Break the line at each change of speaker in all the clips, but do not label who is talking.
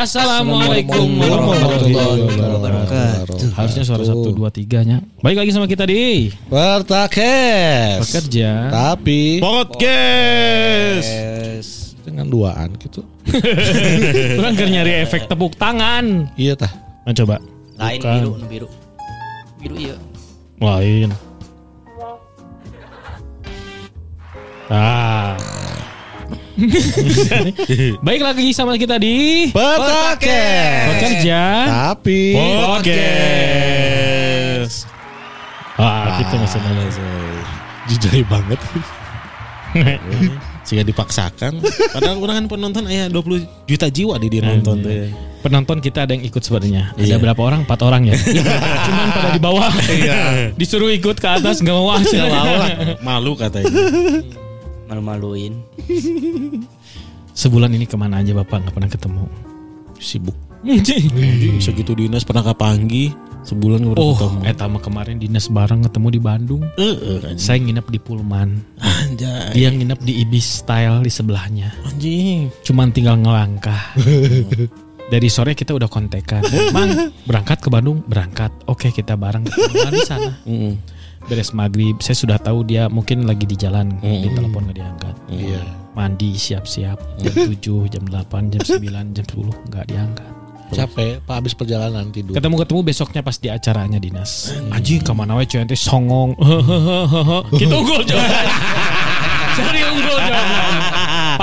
Assalamualaikum warahmatullahi wabarakatuh. Harusnya suara satu dua tiganya. Baik lagi sama kita di
Pertakes.
Bekerja.
Tapi
Podcast.
dengan duaan gitu.
Kurang nyari efek tepuk tangan.
Iya tah.
Nah coba.
Lain
Bukan.
biru, biru. Biru iya.
Lain. Ah. Baik lagi sama kita di
Pertakes.
Bekerja.
Tapi
Podcast. Ah, kita masih nanya.
jijai banget.
Sehingga dipaksakan. Padahal orang kan penonton ayah 20 juta jiwa di dia nonton tuh. ya.
Penonton kita ada yang ikut sebenarnya. Ada
Iya.
berapa orang? Empat orang ya. Cuman pada di bawah. Disuruh ikut ke atas nggak mau ah.
Malu katanya.
Malu-maluin.
Sebulan ini ke mana aja bapak nggak pernah ketemu?
Sibuk. Segitu dinas pernah kapanggi. Sebulan gak pernah
Oh,
ketemu.
eta mah kemarin dinas bareng ketemu di Bandung.
Heeh, kan.
Saya nginep di Pullman.
Anjay.
Dia nginep di Ibis Style di sebelahnya.
Anjing.
Cuman tinggal ngelangkah. Dari sore kita udah kontekan. Mang, berangkat ke Bandung? Berangkat. Oke, kita bareng ketemuan di sana.
Mm.
Beres maghrib, saya sudah tahu dia mungkin lagi di jalan. Di telepon gak diangkat.
Iya.
Mandi, siap-siap. Jam 7, jam 8, jam 9, jam 10 nggak diangkat.
capek Pak habis perjalanan tidur.
Ketemu-ketemu besoknya pas di acaranya dinas. Anjing ke mana we cuy songong. Kita unggul jawaban.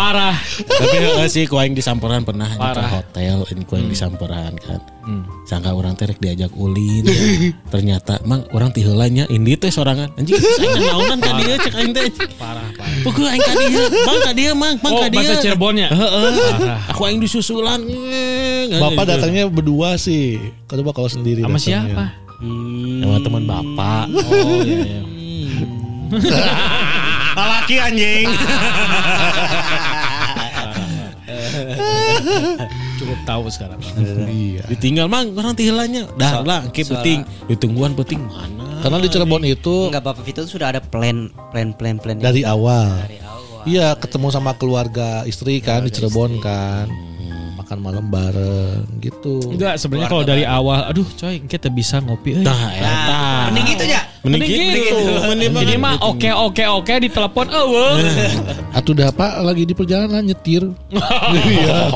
Parah.
Tapi heeh sih ku aing disamperan pernah di ke hotel ini ku aing disamperan kan.
Hmm.
Sangka orang terek diajak ulin. Ternyata mang orang ti heula nya indi teh sorangan. Anjing saya naonan ka dieu cek aing teh.
Parah, parah.
Pokok aing ka dieu. Mang ka dieu mang, mang
Oh,
ka dieu.
bahasa Cirebonnya.
Heeh.
Parah.
Aku aing disusulan.
Bapak
gitu.
datangnya berdua sih. Coba kalau sendiri.
Sama
datangnya.
siapa?
sama teman bapak.
Oh iya iya.
Laki anjing.
Tahu sekarang.
Iya.
Ditinggal mang orang ti heula nya. Dah
So-
lah ke penting. Ditungguan penting mana?
Karena di Cirebon itu
Enggak Bapak Vito sudah ada plan plan plan plan
dari awal.
dari awal.
Iya, ketemu sama keluarga istri kan di Cirebon kan. Makan malam bareng gitu.
Enggak, sebenarnya kalau dari awal, aduh coy, kita bisa ngopi. euy.
Nah, eta.
Mending gitu ya.
Mending
Mending
gitu.
gitu.
Mending
Ini mah oke oke oke di telepon eueuh.
Atuh dah Pak lagi di perjalanan nyetir. Iya.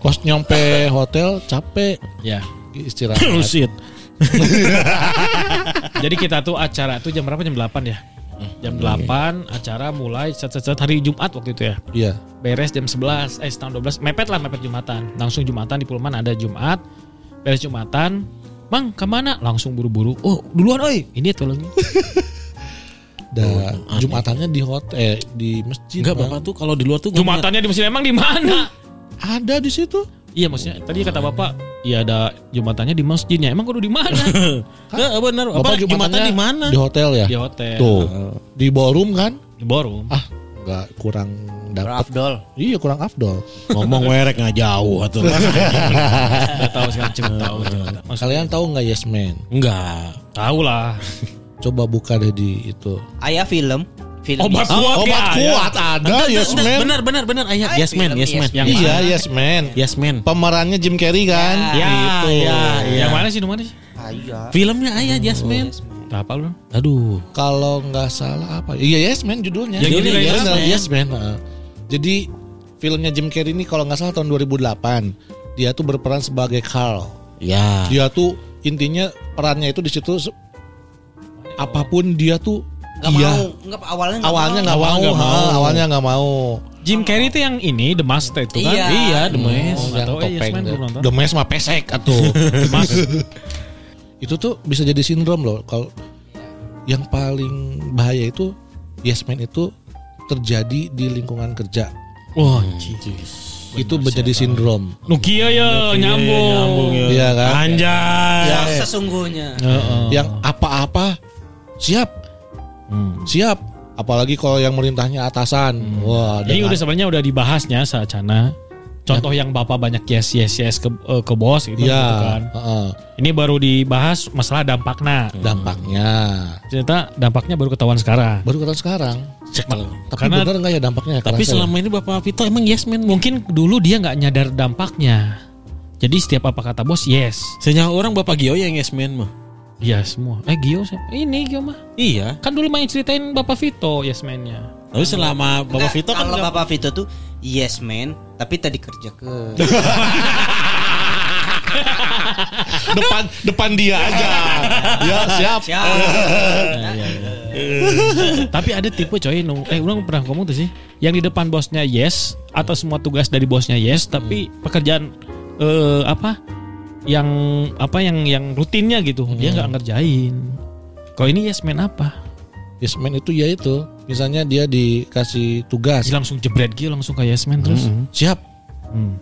Pas nyampe hotel capek
Ya.
istirahat.
Jadi kita tuh acara tuh jam berapa? Jam 8 ya. Jam 8 acara mulai set set set hari Jumat waktu itu ya.
Iya.
Beres jam 11 eh setengah 12 mepet lah mepet Jumatan. Langsung Jumatan di Pullman ada Jumat. Beres Jumatan, Mang ke mana? Langsung buru-buru. Oh duluan oi. Ini tuh lagi.
Da, Jumatannya di hotel eh, di masjid.
Enggak
Bang.
bapak tuh kalau di luar tuh
Jumatannya di masjid emang di mana?
Ada di situ.
Iya maksudnya tadi kata bapak, iya ada jumatannya di masjidnya. Emang kudu di mana?
Enggak benar. Apa
Bapak
Jumatan
Jumatannya
di mana?
Di hotel ya.
di hotel.
Tuh. Di ballroom kan?
Di ballroom.
Ah, nggak kurang dapat.
Afdol.
Iya, kurang afdol.
Ngomong werek nggak jauh atuh.
Enggak tahu sekarang cuma tahu. cuma tahu.
Kalian tahu nggak Yes Man?
Enggak.
Tahu lah.
Coba buka deh di itu.
Ayah film. Film
Obat
Yes.
kuat
Obat
ya,
kuat ada Yes Man.
Benar benar benar ayat Yes Man, Yes
Yes
Man.
Yang
Iya,
mana?
Yes Man.
Yes Man.
Pemerannya Jim Carrey kan?
Ya.
Ya,
Gitu.
ya, ya.
Yang mana sih? Yang mana sih?
Ayah.
Filmnya ayat Yes Man.
Tak apa lu?
Aduh.
Kalau nggak salah apa? Iya Yes Man judulnya.
Yang
Judulnya Yes,
Yes
Man. Yes Man. Jadi filmnya Jim Carrey ini kalau nggak salah tahun 2008 dia tuh berperan sebagai Carl.
Ya.
Dia tuh intinya perannya itu di situ apa pun dia tuh
Gak
iya.
mau. Enggak awalnya nggak
Awalnya
mau.
nggak mau, ha,
mau.
awalnya nggak mau.
Jim Carrey itu yang ini The Mask itu kan?
Iya.
Iya, The Mask.
Oh, nggak
yang
tahu, eh, Yes. Man
deh.
belum nonton.
The Mask mah pesek atuh.
The Mask.
Itu tuh bisa jadi sindrom loh. Kalau yang paling bahaya itu yes man itu terjadi di lingkungan kerja.
Wah,
itu menjadi sindrom.
Nukia ya nyambung.
Iya kan?
Anjay.
Ya,
Sesungguhnya.
Heeh.
yang apa-apa siap.
Hmm.
siap. Apalagi kalau yang merintahnya atasan. Wah
Ini udah sebenarnya udah dibahasnya Sacana. Contoh yang bapak banyak yes yes yes ke eh, ke bos gitu,
Iya,
gitu kan.
heeh.
Ini baru dibahas masalah dampaknya.
dampaknya
Ternyata dampaknya baru ketahuan sekarang.
baru ketahuan sekarang tapi
Karena-
benar nggak ya dampaknya
Tapi
kerasa ya?
selama ini Bapak Vito emang Yes Man.
Mungkin dulu dia nggak nyadar dampaknya. Jadi setiap apa kata bos yes.
Senyawa orang Bapak Gio yang yes man mah.
Iya semua. Eh Gio siapa? Ini Gio mah.
Iya.
Kan dulu main ceritain Bapak Vito yes man-nya.
Tapi selama Bapak
Enggak,
Vito kan
kalau Bapak Vito tuh yes man, tapi tadi kerja ke
depan depan dia aja. ya siap.
siap.
Tapi ada tipe coy nung eh orang pernah ngomong tuh sih. Yang di depan bosnya yes atau semua tugas dari bosnya yes tapi pekerjaan eh apa yang apa yang yang rutinnya gitu dia nggak ngerjain. Kalau ini yes man apa?
Yes man itu ya itu. Misalnya dia dikasih tugas.
Dia langsung jebret gitu langsung ke yes man terus.
Siap.
Hmm.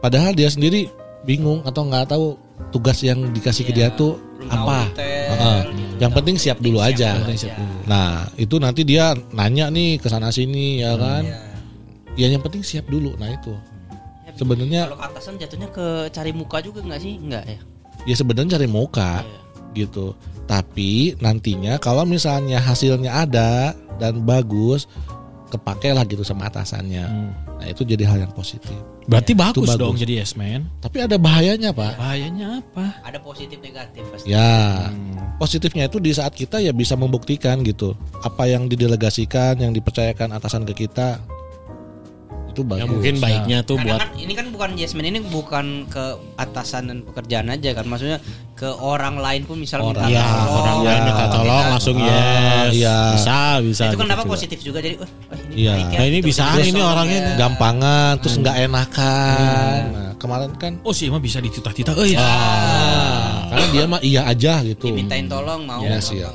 Padahal dia sendiri bingung atau nggak tahu tugas yang dikasih ke dia tuh
Belum tahu
apa.
detail.
Heeh. Yang penting siap dulu aja.
Penting siap dulu.
Nah itu nanti dia nanya nih ke sana sini ya kan.
Iya.
Ya yang penting siap dulu. Nah itu
Ya,
sebenarnya
Kalau ke atasan jatuhnya ke cari muka juga nggak sih? Nggak ya.
ya sebenarnya cari muka gitu. Tapi nantinya kalau misalnya hasilnya ada dan bagus, kepake lah gitu sama atasannya.
Hmm.
Nah itu jadi hal yang positif.
Berarti bagus,
bagus.
dong jadi yes man.
Tapi ada bahayanya pak.
Bahayanya apa?
Ada positif negatif pasti.
Ya
Hmm.
positifnya itu di saat kita ya bisa membuktikan gitu apa yang didelegasikan, yang dipercayakan atasan ke kita itu bagus.
Ya mungkin baiknya tuh
Karena
buat
kan ini kan bukan yes man ini bukan ke atasan dan pekerjaan aja kan maksudnya ke orang lain pun misal minta
Orang.
ya
tolong,
orang
ya.
lain minta tolong
minta-
langsung
Ah,
yes.
iya.
Bisa, bisa.
itu kan
gitu
positif juga jadi oh, oh, ini
Iya.
baik ya,
Nah, ini
gitu.
bisa, ini orangnya
ya.
gampangan terus nggak enakan. Nah, kemarin kan
Oh sih emang bisa dititah-titah. Oh iya.
ah, karena dia mah iya aja gitu.
dimintain tolong mau
Ya,
gampang.
siap.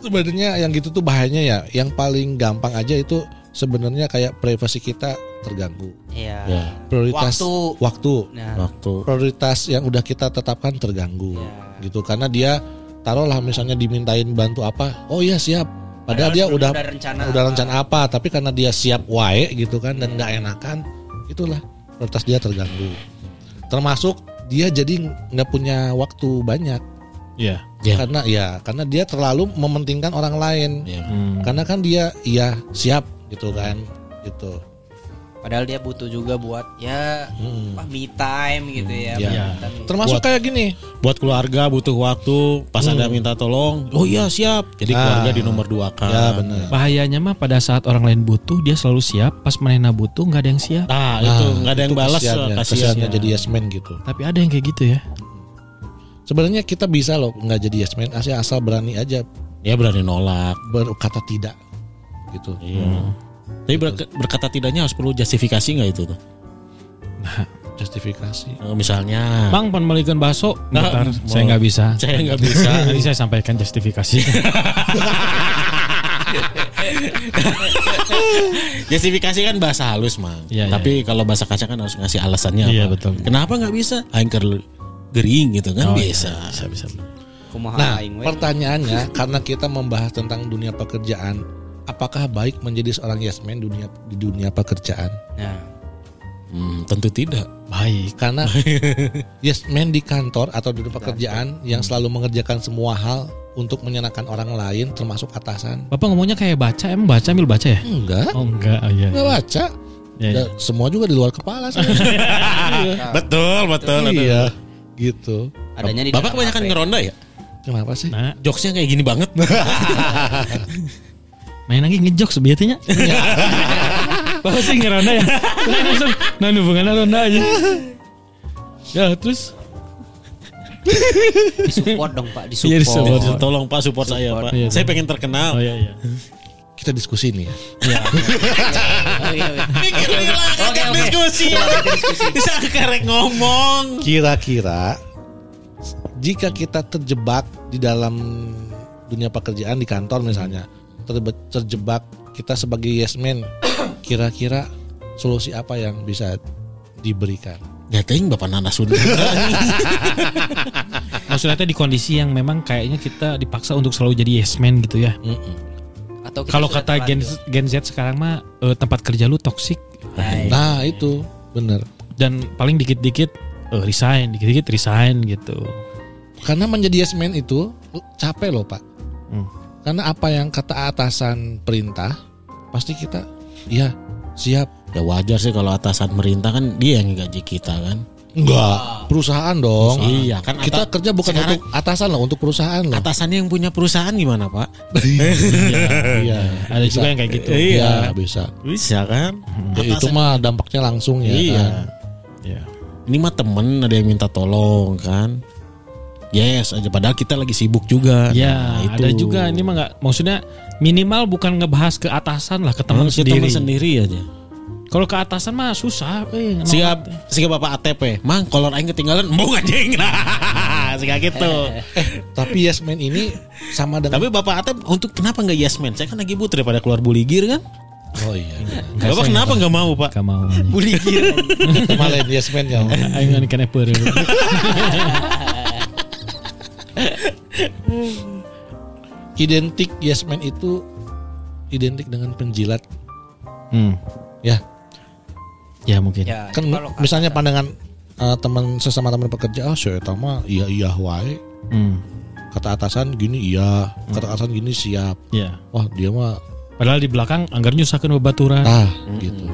Sebenarnya yang gitu tuh bahayanya ya. Yang paling gampang aja itu sebenarnya kayak privasi kita terganggu.
Iya.
Ya.
Prioritas
Waktu.
waktu
Nah,
Waktu
prioritas yang udah kita tetapkan terganggu
Ya.
gitu karena dia taruhlah misalnya dimintain bantu apa oh iya siap padahal, dia
sebelumnya
udah
udah rencana
udah
apa.
rencana apa tapi karena dia siap wae gitu kan dan nggak enakan itulah prioritas dia terganggu termasuk dia jadi nggak punya waktu banyak
Iya.
Ya.
karena ya karena dia terlalu mementingkan orang lain
ya.
Hmm.
karena kan dia iya siap gitu kan gitu
padahal dia butuh juga buat ya
Hmm.
apa, me time gitu ya.
Ya.
Iya.
Tapi-
termasuk
Buat-
kayak gini
buat keluarga butuh waktu pas ada minta tolong oh iya siap jadi
Nah.
keluarga di nomor dua kan
ya benar
Bahayanya mah pada saat orang lain butuh dia selalu siap, pas manena butuh nggak ada yang siap.
nah, itu nggak ada yang
itu
balas
kesiannya,
kasihan
kesiannya jadi yes man gitu
Tapi ada yang kayak gitu ya.
sebenarnya kita bisa loh nggak jadi yes man asal asal berani aja
ya berani nolak
berkata tidak gitu.
Iya. Tapi ber- berkata tidaknya harus perlu justifikasi nggak itu tuh?
Justifikasi.
Eh, misalnya.
Bang, penmelikan bakso.
Nah,
Bentar,
mau-
saya nggak bisa.
saya nggak bisa.
Nanti saya sampaikan justifikasi.
justifikasi kan bahasa halus mang.
Iya.
tapi kalau bahasa kaca kan harus ngasih alasannya
Iya,
apa
betul.
kenapa nggak bisa? Angker gering gitu kan
Oh,
bisa.
Bisa, bisa.
Kumaha
nah pertanyaannya karena kita membahas tentang dunia pekerjaan apakah baik menjadi seorang yes man dunia di dunia pekerjaan?
Nah,
Hmm, tentu tidak.
Baik.
karena yes man di kantor atau di dunia pekerjaan yang selalu mengerjakan semua hal untuk menyenangkan orang lain termasuk atasan.
Bapak ngomongnya kayak baca, emang baca ambil baca ya?
enggak.
Oh enggak, oh, iya.
enggak baca.
Ya,
Ya,
ya.
semua juga di luar kepala sih Iya.
betul betul
iya gitu.
Adanya di
bapak kebanyakan ngeronda ya?
Kenapa sih?
Nah,
jokesnya kayak gini banget
main lagi ngejok sebiatnya. Bapak sih ngeronda ya. Nah, langsung, nah hubungannya ronda aja. Ya, terus
Disupport dong Pak,
Iya,
disupport.
disupport.
tolong pak support, saya
Support.
pak
Iya,
saya pengen terkenal
Oh iya iya.
kita diskusi nih ya
iya, iya.
Mikir lah,
Oke, oke.
diskusi. Bisa kerek ngomong.
Kira-kira jika kita terjebak di dalam dunia pekerjaan di kantor misalnya, terbe- terjebak kita sebagai yes man, kira-kira solusi apa yang bisa diberikan?
Ya ting bapak Nana Sunda.
Maksudnya di kondisi yang memang kayaknya kita dipaksa untuk selalu jadi yes man gitu ya.
Mm-mm.
Atau kita
Kalau kata Gen. Gen Z sekarang mah eh, tempat kerja lu toksik
Baik.
Nah itu bener.
dan paling dikit-dikit eh, resign, dikit-dikit resign gitu.
Karena menjadi yes man itu capek loh pak.
Hmm.
Karena apa yang kata atasan perintah, pasti kita ya siap.
ya wajar sih kalau atasan merintah kan dia yang gaji kita kan.
Enggak, perusahaan dong.
Iya, kan
Kita kerja bukan
sekarang-
untuk atasan loh, untuk perusahaan loh.
Atasannya yang punya perusahaan gimana pak?
Iya,
Ada juga yang kayak gitu.
Iya, bisa.
Bisa kan?
Ya, itu mah dampaknya langsung ya.
Iya.
kan?
Iya.
Ini mah temen ada yang minta tolong kan? Yes aja padahal kita lagi sibuk juga.
Ya,
Nah,
ada juga ini mah nggak maksudnya minimal bukan ngebahas ke atasan lah ke teman
teman sendiri. teman sendiri aja.
Kalau ke atasan mah susah. Eh,
Siap, siap bapak ATP. Mang, kolor aing ketinggalan, embung anjing. Nah, gitu.
Tapi yes man ini sama dengan
Tapi bapak ATP untuk kenapa nggak yes man? Saya kan lagi butuh daripada keluar buligir kan?
Oh iya.
Bapak
saya
kenapa nggak mau pak?
Gak mau.
Buligir.
Yes man ya.
Ayo nggak kena per.
Identik yes man itu identik dengan penjilat.
Hmm.
Ya,
Ya mungkin.
ya,
kan misalnya pandangan eh, teman sesama teman pekerja, oh saya mah iya iya wae.
Hmm.
Kata atasan gini iya, kata atasan gini siap.
Ya.
Wah dia mah
Padahal di belakang anggar nyusahkan bebaturan.
ah gitu.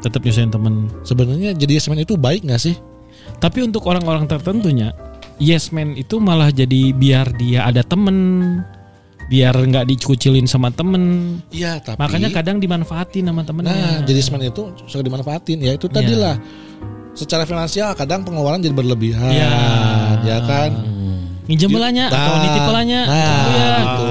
Tetap nyusahin temen.
Sebenarnya jadi yes man itu baik nggak sih?
Tapi untuk orang-orang tertentunya, yes man itu malah jadi biar dia ada temen, biar nggak dikucilin sama temen.
Iya, tapi
Makanya kadang dimanfaatin sama temennya.
Nah, jadi yes man itu suka dimanfaatin. Ya itu tadi
Iya.
lah. Secara finansial kadang pengeluaran jadi berlebihan,
Iya.
ya kan?
Nginjem belanya atau nitip belanya.
Nah,
ya.
gitu.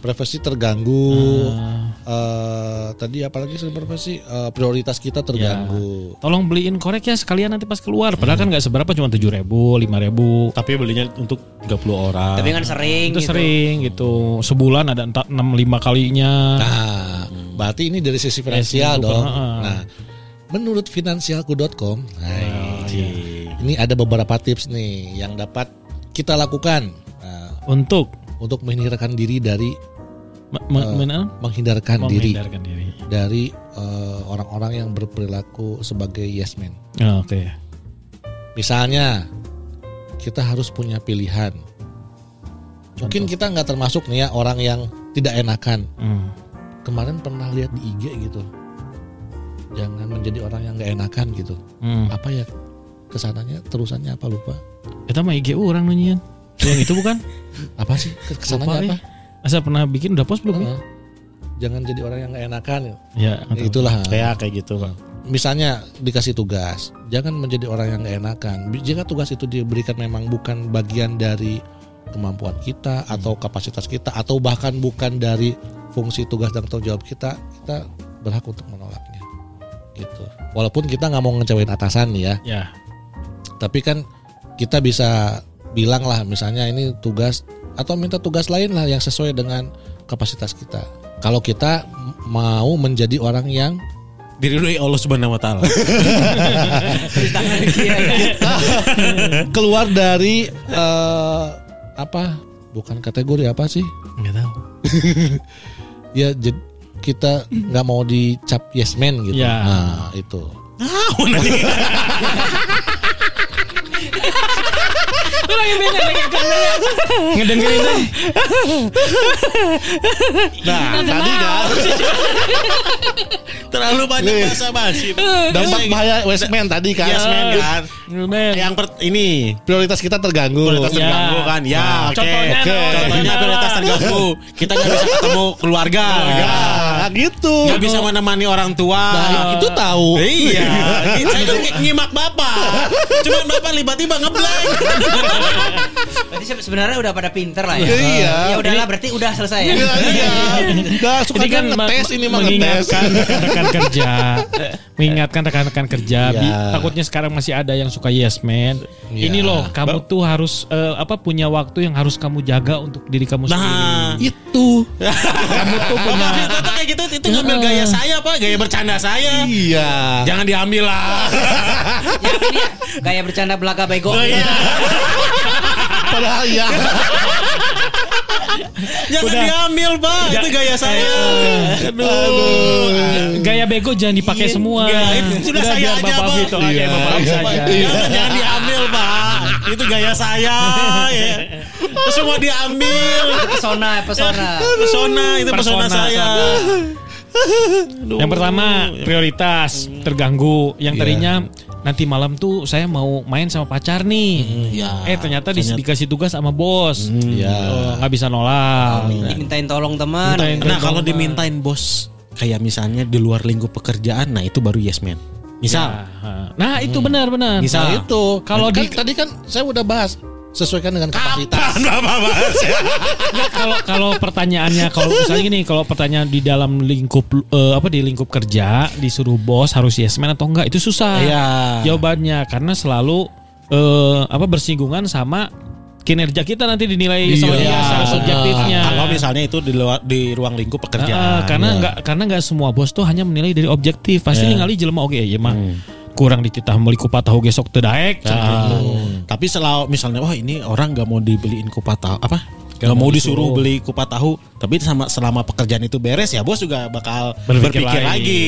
Privasi terganggu.
Ah.
Eh, tadi apalagi selain privasi Eh, prioritas kita terganggu.
Tolong beliin korek ya sekalian nanti pas keluar. Padahal kan nggak seberapa cuma tujuh ribu, lima ribu.
Tapi belinya untuk 30 orang.
tapi kan sering
Itu
gitu.
sering gitu. Sebulan ada entar enam lima kalinya.
Nah, berarti ini dari sisi finansial dong.
bukan, heeh.
Nah, menurut finansialku.com, nah,
Oh, iya.
ini ada beberapa tips nih yang dapat kita lakukan nah,
Untuk
untuk menghindarkan diri dari
me- me- men-
menghindarkan diri
menghindarkan diri.
dari eh, orang-orang yang berperilaku sebagai yes man.
Ah, Oke.
Misalnya kita harus punya pilihan. Mungkin kita nggak termasuk nih ya orang yang tidak enakan.
Hmm.
Kemarin pernah lihat di IG gitu. Jangan menjadi orang yang nggak enakan gitu.
Hmm.
Apa ya ke sananya terusannya apa lupa?
Kita mah IGU orang nunyian. Yang itu bukan?
Apa sih ke sananya
Lupa,
apa?
eh. Asa pernah bikin udah post belum ya?
Heeh. Jangan jadi orang yang nggak enakan.
Ya,
Ya,
tahu.
itulah.
Kayak kayak gitu pak.
Misalnya dikasih tugas, jangan menjadi orang yang nggak enakan. Jika tugas itu diberikan memang bukan bagian dari kemampuan kita atau kapasitas kita atau bahkan bukan dari fungsi tugas dan tanggung jawab kita, kita berhak untuk menolaknya. Gitu. Walaupun kita nggak mau ngecewain atasan ya,
Ya.
tapi kan kita bisa bilang lah misalnya ini tugas atau minta tugas lain lah yang sesuai dengan kapasitas kita. Kalau kita mau menjadi orang yang
Diridhoi Allah Subhanahu wa taala.
Keluar dari eh, apa? Bukan kategori apa sih?
Enggak tahu.
Ya kita nggak mau dicap yes man gitu.
Ya.
Nah, itu.
Ngedengerin deh.
Nah, tadi kan
Terlalu banyak bahasa basi.
dampak bahaya yes man tadi kan.
Yes man kan. Yang per, ini
Prioritas kita terganggu.
prioritas
Ya.
terganggu kan. Ya, oke.
Contohnya
Oke. Contohnya prioritas terganggu. Kita nggak bisa ketemu keluarga.
Ya, gitu.
Nggak bisa menemani orang tua.
Nah, itu tahu.
Iya, saya kan ng- nyimak bapak. Cuman bapak tiba-tiba ngeblank.
Berarti se- sebenarnya udah pada pinter lah ya.
Iya.
Ya udahlah berarti udah selesai ya.
Iya, iya. Nah, suka
Ini kan
ngetes ini mah ngetes.
mengingatkan rekan-rekan kerja, mengingatkan rekan-rekan kerja.
Iya.
Takutnya sekarang masih ada yang suka yes man.
Iya.
Ini loh, kamu tuh harus eh, apa punya waktu yang harus kamu jaga untuk diri kamu sendiri.
Nah,
Itu.
Kamu tuh punya
Gitu itu ngambil gaya saya pak, gaya bercanda saya.
Iya.
Jangan diambil lah.
Ya ini ya, gaya bercanda belaka bego.
Oh, iya.
Padahal ya.
Jangan diambil pak, itu gaya saya.
Aduh.
gaya bego jangan dipakai
Iya,
semua.
enggak, itu sudah saya
biar
aja,
Bapak
Pak.
Vito aja,
Iya,
Bapak Vito
iya,
aja.
iya.
Jangan, jangan diambil itu gaya saya. Ya. Terus semua diambil.
Pesona, pesona.
Pesona itu pesona,
Persona,
saya.
Yang pertama prioritas terganggu. Yang
Iya.
tadinya nanti malam tuh saya mau main sama pacar nih.
Ya.
Eh ternyata di- dikasih tugas sama bos.
Iya.
Oh, nggak bisa nolak.
Dimintain tolong teman.
Mintain
Nah kalau dimintain bos kayak misalnya di luar lingkup pekerjaan, nah itu baru yes man. Misal,
Ya. Nah itu benar-benar.
Misal.
Nah, itu.
Kalau
kan,
di-
tadi kan saya udah bahas sesuaikan dengan kapasitas.
Nggak, kalau kalau pertanyaannya kalau misalnya gini kalau pertanyaan di dalam lingkup eh, apa di lingkup kerja disuruh bos harus yes man atau enggak itu susah
Iya.
jawabannya karena selalu eh, apa bersinggungan sama kinerja kita nanti dinilai
Iya.
sama dia secara subjektifnya
kalau misalnya itu di luar di ruang lingkup
Ah,
pekerjaan.
karena
Iya.
enggak karena enggak semua bos tuh hanya menilai dari objektif pasti
Iya.
ningali jelema oke ya mah
Hmm.
kurang dititah meuli kupat tahu gesok teu daek
Ah,
gitu.
Tapi selalu misalnya wah ini orang nggak mau dibeliin kupat tahu apa? Gak mau disuruh beli kupat tahu, tapi sama selama pekerjaan itu beres ya bos juga bakal
Berpikir
berpikir,
lagi.
lagi.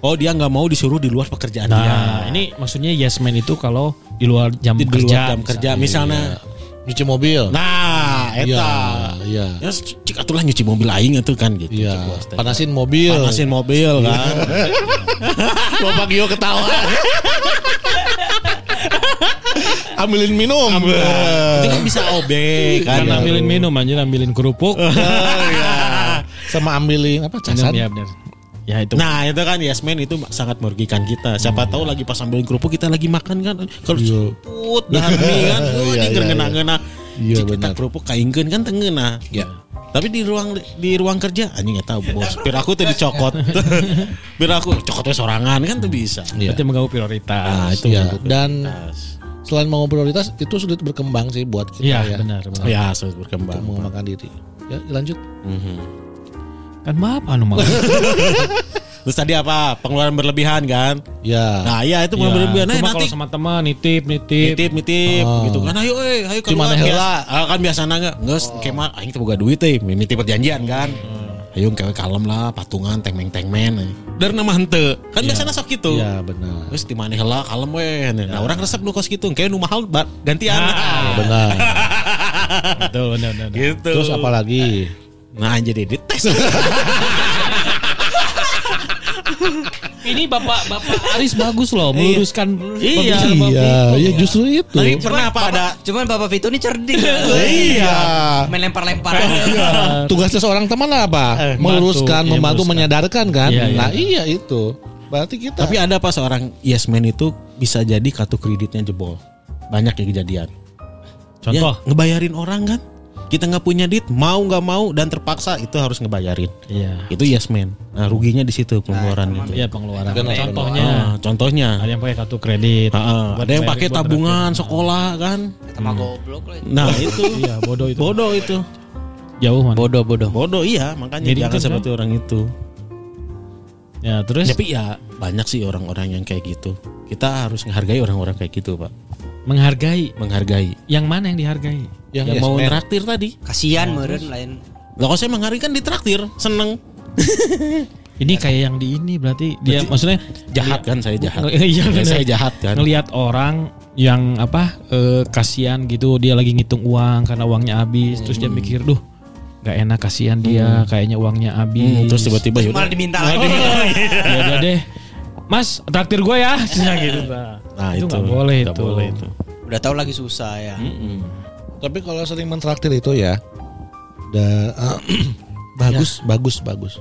Oh dia nggak mau disuruh di luar pekerjaan
Nah,
dia.
ini maksudnya yes man itu kalau di luar jam
di, di
kerja.
luar jam kerja misalnya.
Nyuci mobil.
Nah,
Iya,
eta.
iya.
Ya cik atulah nyuci mobil aing itu kan gitu.
Iya, panasin mobil.
Panasin mobil kan.
Bapak Gio ketawa. Ambilin minum.
itu kan bisa OB kan.
Kan ambilin minum anjir ambilin kerupuk.
Sama ambilin apa casan?
ya benar. Ya itu.
Nah itu kan yes man itu sangat merugikan kita. Siapa tahu lagi pas ambilin kerupuk kita lagi makan kan. Kalau
Iya.
ceput dan mie kan. Oh,
Iya,
ini
iya,
ngena-ngena.
Iya,
Cik, kita
benar.
kerupuk kaingkeun kan tengena.
Ya.
Tapi di ruang di ruang kerja anjing nggak tahu bos. Biar aku tuh dicokot. Biar aku cokotnya sorangan kan tuh bisa.
Iya.
Berarti mengganggu prioritas.
Nah, itu
Iya. Dan selain mau prioritas itu sulit berkembang sih buat kita
Iya,
ya.
benar, benar.
ya sulit berkembang.
Untuk mengembangkan diri. Ya, lanjut.
Mhm.
Kan maaf anu mah.
Terus tadi apa? Pengeluaran berlebihan kan?
Ya.
Nah iya itu
Ya,
pengeluaran berlebihan. Nah,
cuma
nanti
kalau sama teman nitip nitip.
nitip nitip
Oh.
gitu kan ayo eh ayo
mana
keluar
heula?
biasa ah, kan biasa nangga nggak kemah aing teh boga duit teh nitip perjanjian kan ayo kewe kalem lah patungan tengmeng tengmen dari nama hente kan biasanya sok gitu
Ya, benar.
terus di mana heula kalem we nah orang resep lu kos gitu kayak nu mahal gantian
Benar.
Betul, benar, benar.
gitu
Terus apa
nah jadi dites
Ini Bapak Bapak Aris bagus loh meluruskan
Iya.
Iya,
Vito.
ya justru itu.
tapi pernah apa ada
Cuman Bapak Vito ini cerdik.
Iya.
Main lempar-lempar.
Tugasnya seorang teman apa?
Eh,
Meluruskan,
bantu, iya,
membantu, menyadarkan kan?
Iya, iya.
Nah, iya itu. Berarti kita
tapi ada apa seorang yes man itu bisa jadi kartu kreditnya jebol banyak ya kejadian
Contoh.
Ya, ngebayarin orang kan kita nggak punya duit mau nggak mau dan terpaksa itu harus ngebayarin.
Iya.
itu yes man. Nah ruginya di situ pengeluaran itu.
Iya pengeluaran.
Benar,
Contohnya.
Ah, contohnya.
Ada yang pakai kartu kredit.
Ah, ah. Ada yang pakai tabungan sekolah kan?
Sama goblok lah.
nah itu.
Iya bodoh itu.
bodoh itu.
Jauh mana?
Bodoh bodoh.
bodoh iya. Makanya
Jadi
jangan
itu
seperti orang itu.
Ya terus?
Tapi ya banyak sih orang-orang yang kayak gitu. Kita harus menghargai orang-orang kayak gitu pak
menghargai.
menghargai.
Yang mana yang dihargai?
yang
yang
yes
mau
man.
traktir tadi.
Kasihan meureun lain.
Lah kalau saya menghargai kan ditraktir seneng.
Ini kayak yang di ini berarti dia maksudnya
jahat kan saya jahat.
Iya
Ya, saya jahat kan.
Ngelihat orang yang apa eh, kasihan gitu dia lagi ngitung uang karena uangnya habis terus dia mikir duh nggak enak kasihan dia kayaknya uangnya habis.
Hmm, terus tiba-tiba
Malah diminta lagi.
ya udah deh. Mas traktir gue ya. Gitu. Nah,
Nah,
itu
itu
nggak boleh
nggak
itu
boleh itu.
Udah tahu lagi susah ya.
Mm-mm.
Tapi kalau sering mentraktir itu ya, da, bagus, bagus, bagus.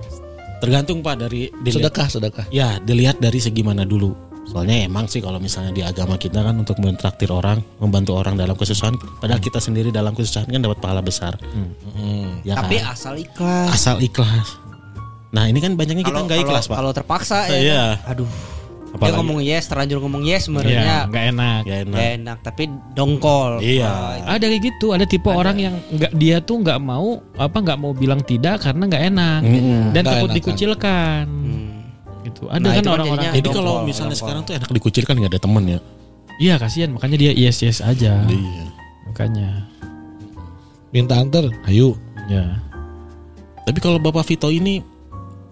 Tergantung Pak dari dilihat,
Sedekah, sedekah.
ya dilihat dari segi mana dulu. Soalnya emang sih kalau misalnya di agama kita kan untuk mentraktir orang, membantu orang dalam kesusahan, padahal kita sendiri dalam kesusahan kan dapat pahala besar.
Hmm.
Ya
Tapi
kan?
asal ikhlas.
asal ikhlas. Nah ini kan banyaknya kita nggak ikhlas
kalau-
Pak.
Kalau terpaksa ya.
Iya.
Aduh.
Apalagi-
Dia ngomong yes, terlanjur ngomong yes
Iya,
sebenarnya.
nggak enak.
Ya enak.
Nggak enak, tapi dongkol.
Iya.
Itu.
Ada kayak gitu, ada tipe orang yang nggak dia tuh nggak mau apa nggak mau bilang tidak karena nggak enak
Mm-mm.
dan
Nggak
takut
enak,
dikucilkan.
Hmm.
Gitu. Ada
Nah,
kan
kan
orang-orang
jadinya-
Jadi kalau
Dongkol,
misalnya
dongkol.
sekarang tuh enak dikucilkan nggak ada temen ya.
Iya kasihan makanya dia yes yes aja.
Iya.
Makanya.
Minta antar, ayo.
Ya.
Tapi kalau Bapak Vito ini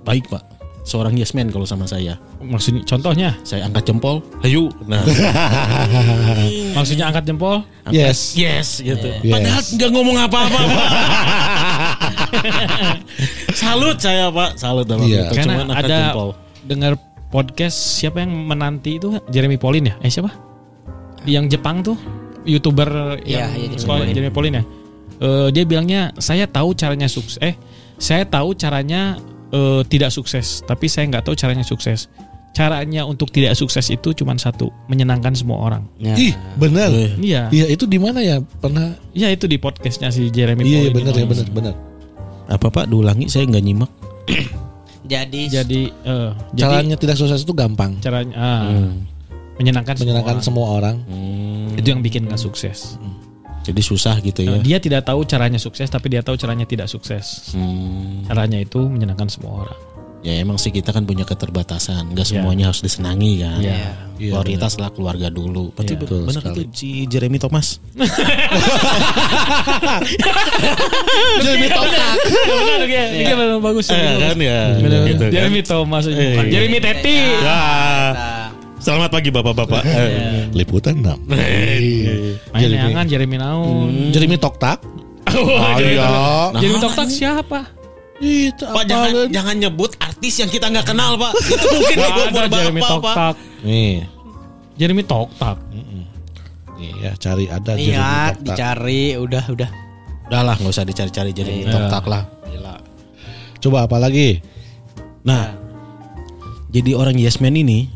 baik Pak, seorang yes man kalau sama saya.
Maksudnya contohnya,
Saya angkat jempol, ayo. Nah,
maksudnya angkat jempol.
angkat,
Yes.
yes gitu.
Yes.
Padahal nggak ngomong apa-apa. Pak. Salut saya Pak, salut sama
Iya.
Vito.
Karena
Cuman angkat
ada
jempol.
dengar podcast siapa yang menanti itu Jeremy Pauline ya? Eh siapa? Yang Jepang tuh youtuber
Iya,
yang
iya, Jeremy Pauline
ya. Eh, dia bilangnya saya tahu caranya sukses. Eh saya tahu caranya eh, tidak sukses, tapi saya nggak tahu caranya sukses. Caranya untuk tidak sukses itu cuma satu, menyenangkan semua orang.
Ya.
Ih, benar.
Iya,
Iya, itu di mana ya? Pernah
iya itu di podcastnya si Jeremy
Iya, iya benar ya, benar, benar.
Apa Pak diulangi saya nggak nyimak.
Jadi,
Jadi, eh, jadi
Caranya tidak sukses itu gampang.
caranya ah, menyenangkan, semua
Menyenangkan
orang.
semua orang.
Hmm,
itu yang bikin nggak sukses.
Jadi susah gitu ya.
Nah, dia tidak tahu caranya sukses, tapi dia tahu caranya tidak sukses.
Hmm,
Caranya itu menyenangkan semua orang.
ya emang sih kita kan punya keterbatasan, nggak
Iya.
semuanya harus disenangi kan.
Iya.
Iya,
Prioritas lah keluarga dulu. Berarti
Iya.
betul, benar itu si Jeremy Thomas.
Jeremy Totak.
benar, dia, dia memang bagus.
Eh, kan ya. Gitu kan.
Jeremy Thomas, bukan
iya.
Jeremy Teti.
Ya.
Nah,
Selamat pagi bapak-bapak.
Liputan 6.
Main neangan Jeremy Naun.
Jeremy Toktak.
Oh, Jeremy
iya.
Tok- Jeremy Toktak siapa?
Itu
Pak jangan jangan nyebut artis yang kita nggak kenal pak. Itu mungkin
Gak ada Jeremy
bapak pak.
Toktak.
Nih.
Jeremy Toktak.
Nih ya, cari ada Jeremy Toktak.
dicari, udah, udah.
Udah lah nggak usah dicari-cari Jeremy
Iya.
Toktak lah.
Coba apa lagi?
Nah, jadi orang yes man ini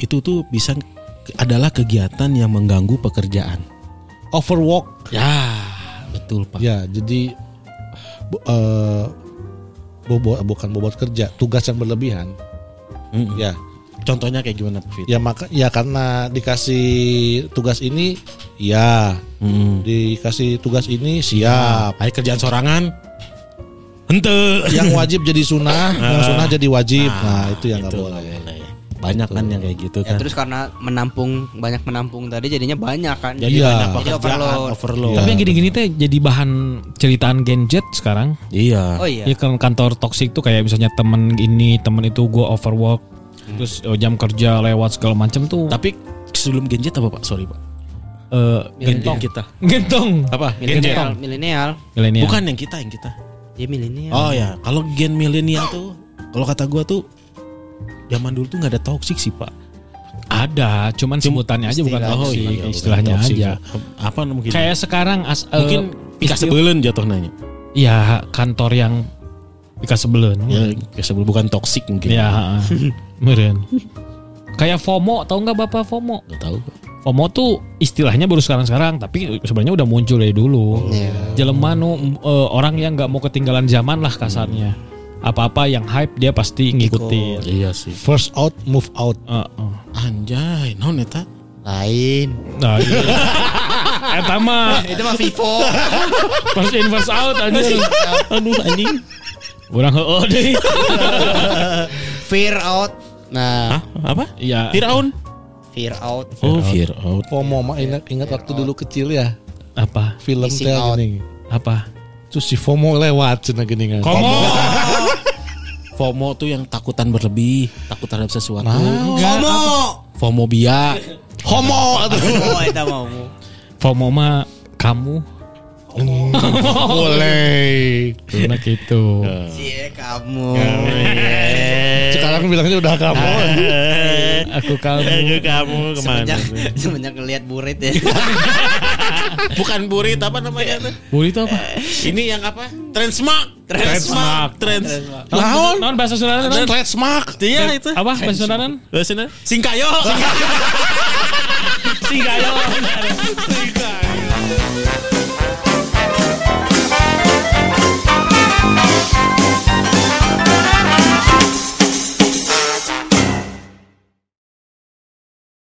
itu tuh bisa adalah kegiatan yang mengganggu pekerjaan.
Overwork.
Ya, betul pak.
Ya, jadi bo- eh, bobot bukan bobot kerja, tugas yang berlebihan.
Mm-mm.
Ya,
Contohnya kayak gimana Pak Fit?
ya maka ya karena dikasih tugas ini, ya
Mm.
dikasih tugas ini siap.
Ayo kerjaan sorangan. Hente.
yang wajib jadi sunnah, yang sunnah jadi wajib. Nah, itu yang nggak boleh.
boleh. Banyak kan yang kayak gitu
Ya
kan.
terus karena menampung banyak menampung tadi jadinya banyak kan.
Jadi
Iya.
banyak
Jadi
pekerjaan
overload.
overload.
Tapi yang gini-gini teh jadi bahan ceritaan Gen Z sekarang.
Iya.
Oh iya.
Ya kan kantor toksik tuh kayak misalnya temen ini, temen itu gue overwork, terus eh, jam kerja lewat segala macam tuh.
Tapi sebelum Genjet apa Pak? Sorry Pak.
eh,
Gentong kita.
gentong,
Apa?
Milenial, milenial.
milenial.
Bukan yang kita, yang kita.
Dia milenial.
Oh ya, kalau gen milenial tuh, kalau kata gua tuh, zaman dulu tuh nggak ada toxic sih Pak.
Ada, cuman sebutannya aja bukan toksik,
iya,
istilahnya
toxic.
aja.
Apa mungkin?
Kayak sekarang as, eh,
mungkin pika sebelen jatuh nanya.
Ya kantor yang pika sebelen.
Ya, kayak sebelum bukan toxic mungkin.
Ya, heeh. meren. Kayak FOMO, tahu nggak bapak FOMO?
Nggak tahu.
FOMO tuh istilahnya baru sekarang-sekarang, tapi sebenarnya udah muncul dari dulu.
Iya.
Jelema nu eh, orang yang nggak mau ketinggalan zaman lah kasarnya. Apa-apa yang hype dia pasti ngikutin.
Iya sih.
First out, move out.
Heeh.
Anjay, naon eta?
Lain.
Nah, iya. Eta mah
Itu mah Vivo.
first in first out anjing.
Aduh anjing.
Urang heueuh deui.
Fear out. Nah,
Hah? Apa?
Iya.
Firaun.
fear out.
Oh, fear out.
FOMO mah ingat ingat waktu dulu kecil ya,
Apa?
film teh
out.
Apa?
Terus si FOMO lewat cenah gini kan.
FOMO tuh yang takutan berlebih, takut terhadap sesuatu.
Nah,
Homo.
FOMobia.
Homo.
Oh, mau.
FOMO mah kamu.
Boleh.
Karena gitu.
Cie kamu.
Sekarang bilangnya udah kamu.
Aku kamu.
kamu
Semenjak semenjak ngelihat burit ya.
Bukan burit apa namanya tuh?
Buli itu apa?
Ini yang apa? Transmark.
Transmark.
Trans.
Naon?
Naon bahasa Sunda naon?
Trademark.
Iya itu.
Apa bahasa Sunda naon?
Bahasanya Singkayo.
Singkayo.